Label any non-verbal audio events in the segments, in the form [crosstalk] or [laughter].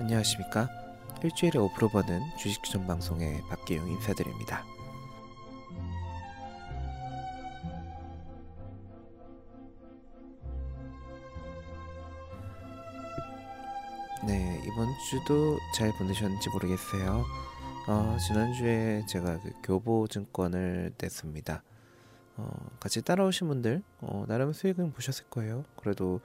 안녕하십니까? 일주일에 5% 버는 주식 추천 방송의 박기용 인사드립니다. 네, 이번 주도 잘 보내셨는지 모르겠어요. 어, 지난주에 제가 그 교보증권을 냈습니다. 어, 같이 따라오신 분들 어, 나름 수익은 보셨을 거예요. 그래도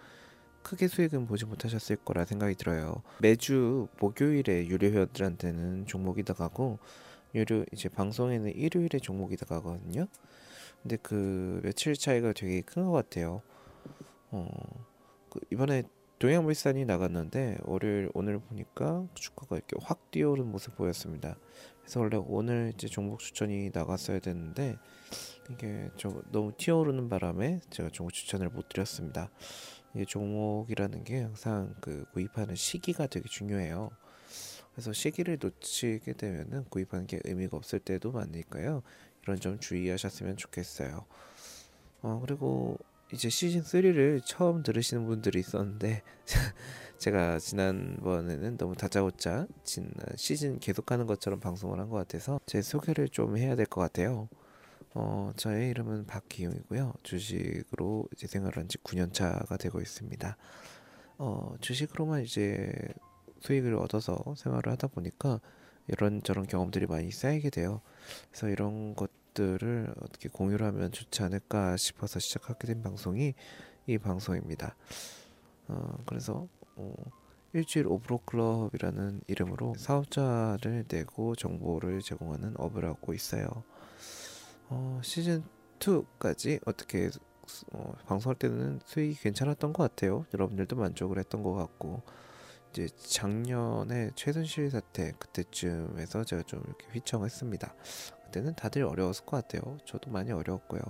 크게 수익은 보지 못하셨을 거라 생각이 들어요. 매주 목요일에 유료 회원들한테는 종목이 나가고 유료 이제 방송에는 일요일에 종목이 나가거든요. 근데 그 며칠 차이가 되게 큰 것 같아요. 어, 그 이번에 동양물산이 나갔는데 월요일 오늘 보니까 주가가 이렇게 확 뛰어오른 모습 보였습니다. 그래서 원래 오늘 이제 종목 추천이 나갔어야 되는데 이게 좀 너무 튀어오르는 바람에 제가 종목 추천을 못 드렸습니다. 이게 종목이라는 게 항상 그 구입하는 시기가 되게 중요해요. 그래서 시기를 놓치게 되면은 구입하는 게 의미가 없을 때도 많으니까요. 이런 점 주의하셨으면 좋겠어요. 어 그리고 이제 시즌 3를 처음 들으시는 분들이 있었는데 [laughs] 제가 지난번에는 너무 다짜고짜 시즌 계속하는 것처럼 방송을 한 것 같아서 제 소개를 좀 해야 될 것 같아요. 어, 저의 이름은 박기용이고요. 주식으로 이제 생활한 지 9년 차가 되고 있습니다. 어, 주식으로만 이제 수익을 얻어서 생활을 하다 보니까 이런저런 경험들이 많이 쌓이게 돼요. 그래서 이런 것들을 어떻게 공유를 하면 좋지 않을까 싶어서 시작하게 된 방송이 이 방송입니다. 어, 그래서 어, 일주일 오브로 클럽이라는 이름으로 사업자를 내고 정보를 제공하는 업을 하고 있어요. 어, 시즌 2까지 어떻게 어, 방송할 때는 수익이 괜찮았던 것 같아요. 여러분들도 만족을 했던 것 같고 이제 작년에 최순실 사태 그때쯤에서 제가 좀 이렇게 휘청했습니다. 그때는 다들 어려웠을 것 같아요. 저도 많이 어려웠고요.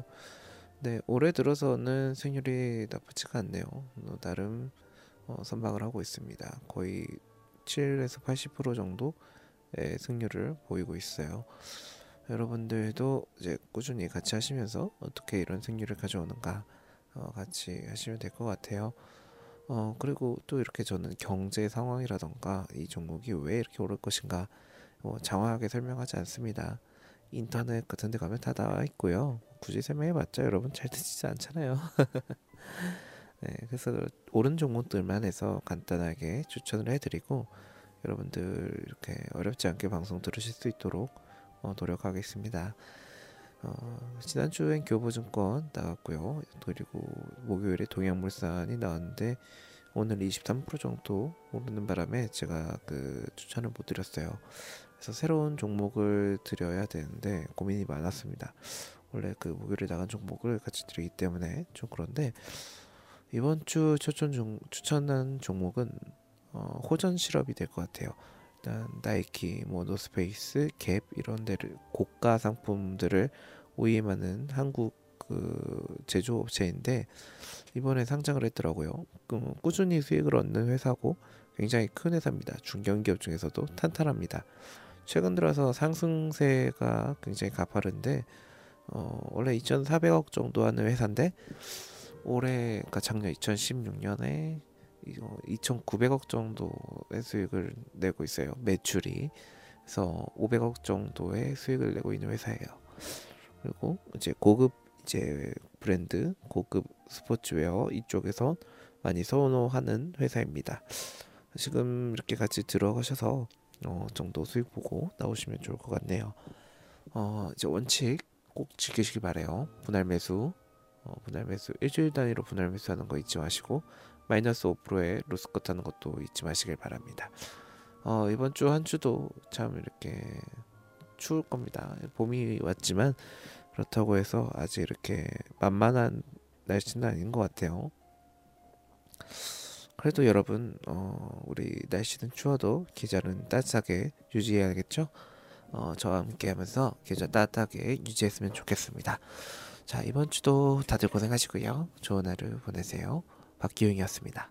네, 올해 들어서는 승률이 나쁘지가 않네요. 어, 나름 어, 선방을 하고 있습니다. 거의 7에서 80% 정도의 승률을 보이고 있어요. 여러분들도 이제 꾸준히 같이 하시면서 어떻게 이런 생률을 가져오는가 어, 같이 하시면 될 것 같아요. 어, 그리고 또 이렇게 저는 경제 상황이라던가 이 종목이 왜 이렇게 오를 것인가 뭐 장황하게 설명하지 않습니다. 인터넷 같은 데 가면 다 나와 있고요. 굳이 설명해봤자 여러분 잘 듣지 않잖아요. [laughs] 네, 그래서 오른 종목들만 해서 간단하게 추천을 해드리고 여러분들 이렇게 어렵지 않게 방송 들으실 수 있도록 어, 노력하겠습니다. 어, 지난주엔 교보증권 나왔고요. 그리고 목요일에 동양물산이 나왔는데 오늘 23% 정도 오르는 바람에 제가 그 추천을 못 드렸어요. 그래서 새로운 종목을 드려야 되는데 고민이 많았습니다. 원래 그 목요일에 나간 종목을 같이 드리기 때문에 좀 그런데 이번 주 추천 종, 추천한 종목은 어, 호전 실업이 될 것 같아요. 일단 나이키, 뭐 노스페이스, 갭 이런 데를 고가 상품들을 OEM하는 한국 그 제조업체인데 이번에 상장을 했더라고요. 그 꾸준히 수익을 얻는 회사고 굉장히 큰 회사입니다. 중견기업 중에서도 탄탄합니다. 최근 들어서 상승세가 굉장히 가파른데 어, 원래 2,400억 정도 하는 회사인데 올해 그러니까 작년 2016년에 2,900억 정도의 수익을 내고 있어요. 매출이. 그래서 500억 정도의 수익을 내고 있는 회사예요. 그리고 이제 고급 이제 브랜드, 고급 스포츠웨어 이쪽에서 많이 선호하는 회사입니다. 지금 이렇게 같이 들어가셔서 어 정도 수익 보고 나오시면 좋을 것 같네요. 어 이제 원칙 꼭 지키시기 바래요. 분할 매수, 어, 분할 매수 일주일 단위로 분할 매수하는 거 잊지 마시고 마이너스 5%의 로스컷 하는 것도 잊지 마시길 바랍니다. 어, 이번 주 한 주도 참 이렇게 추울 겁니다. 봄이 왔지만 그렇다고 해서 아직 이렇게 만만한 날씨는 아닌 것 같아요. 그래도 여러분, 어, 우리 날씨는 추워도 계절은 따뜻하게 유지해야겠죠? 어, 저와 함께 하면서 계절 따뜻하게 유지했으면 좋겠습니다. 자, 이번 주도 다들 고생하시고요. 좋은 하루 보내세요. 박기용이었습니다.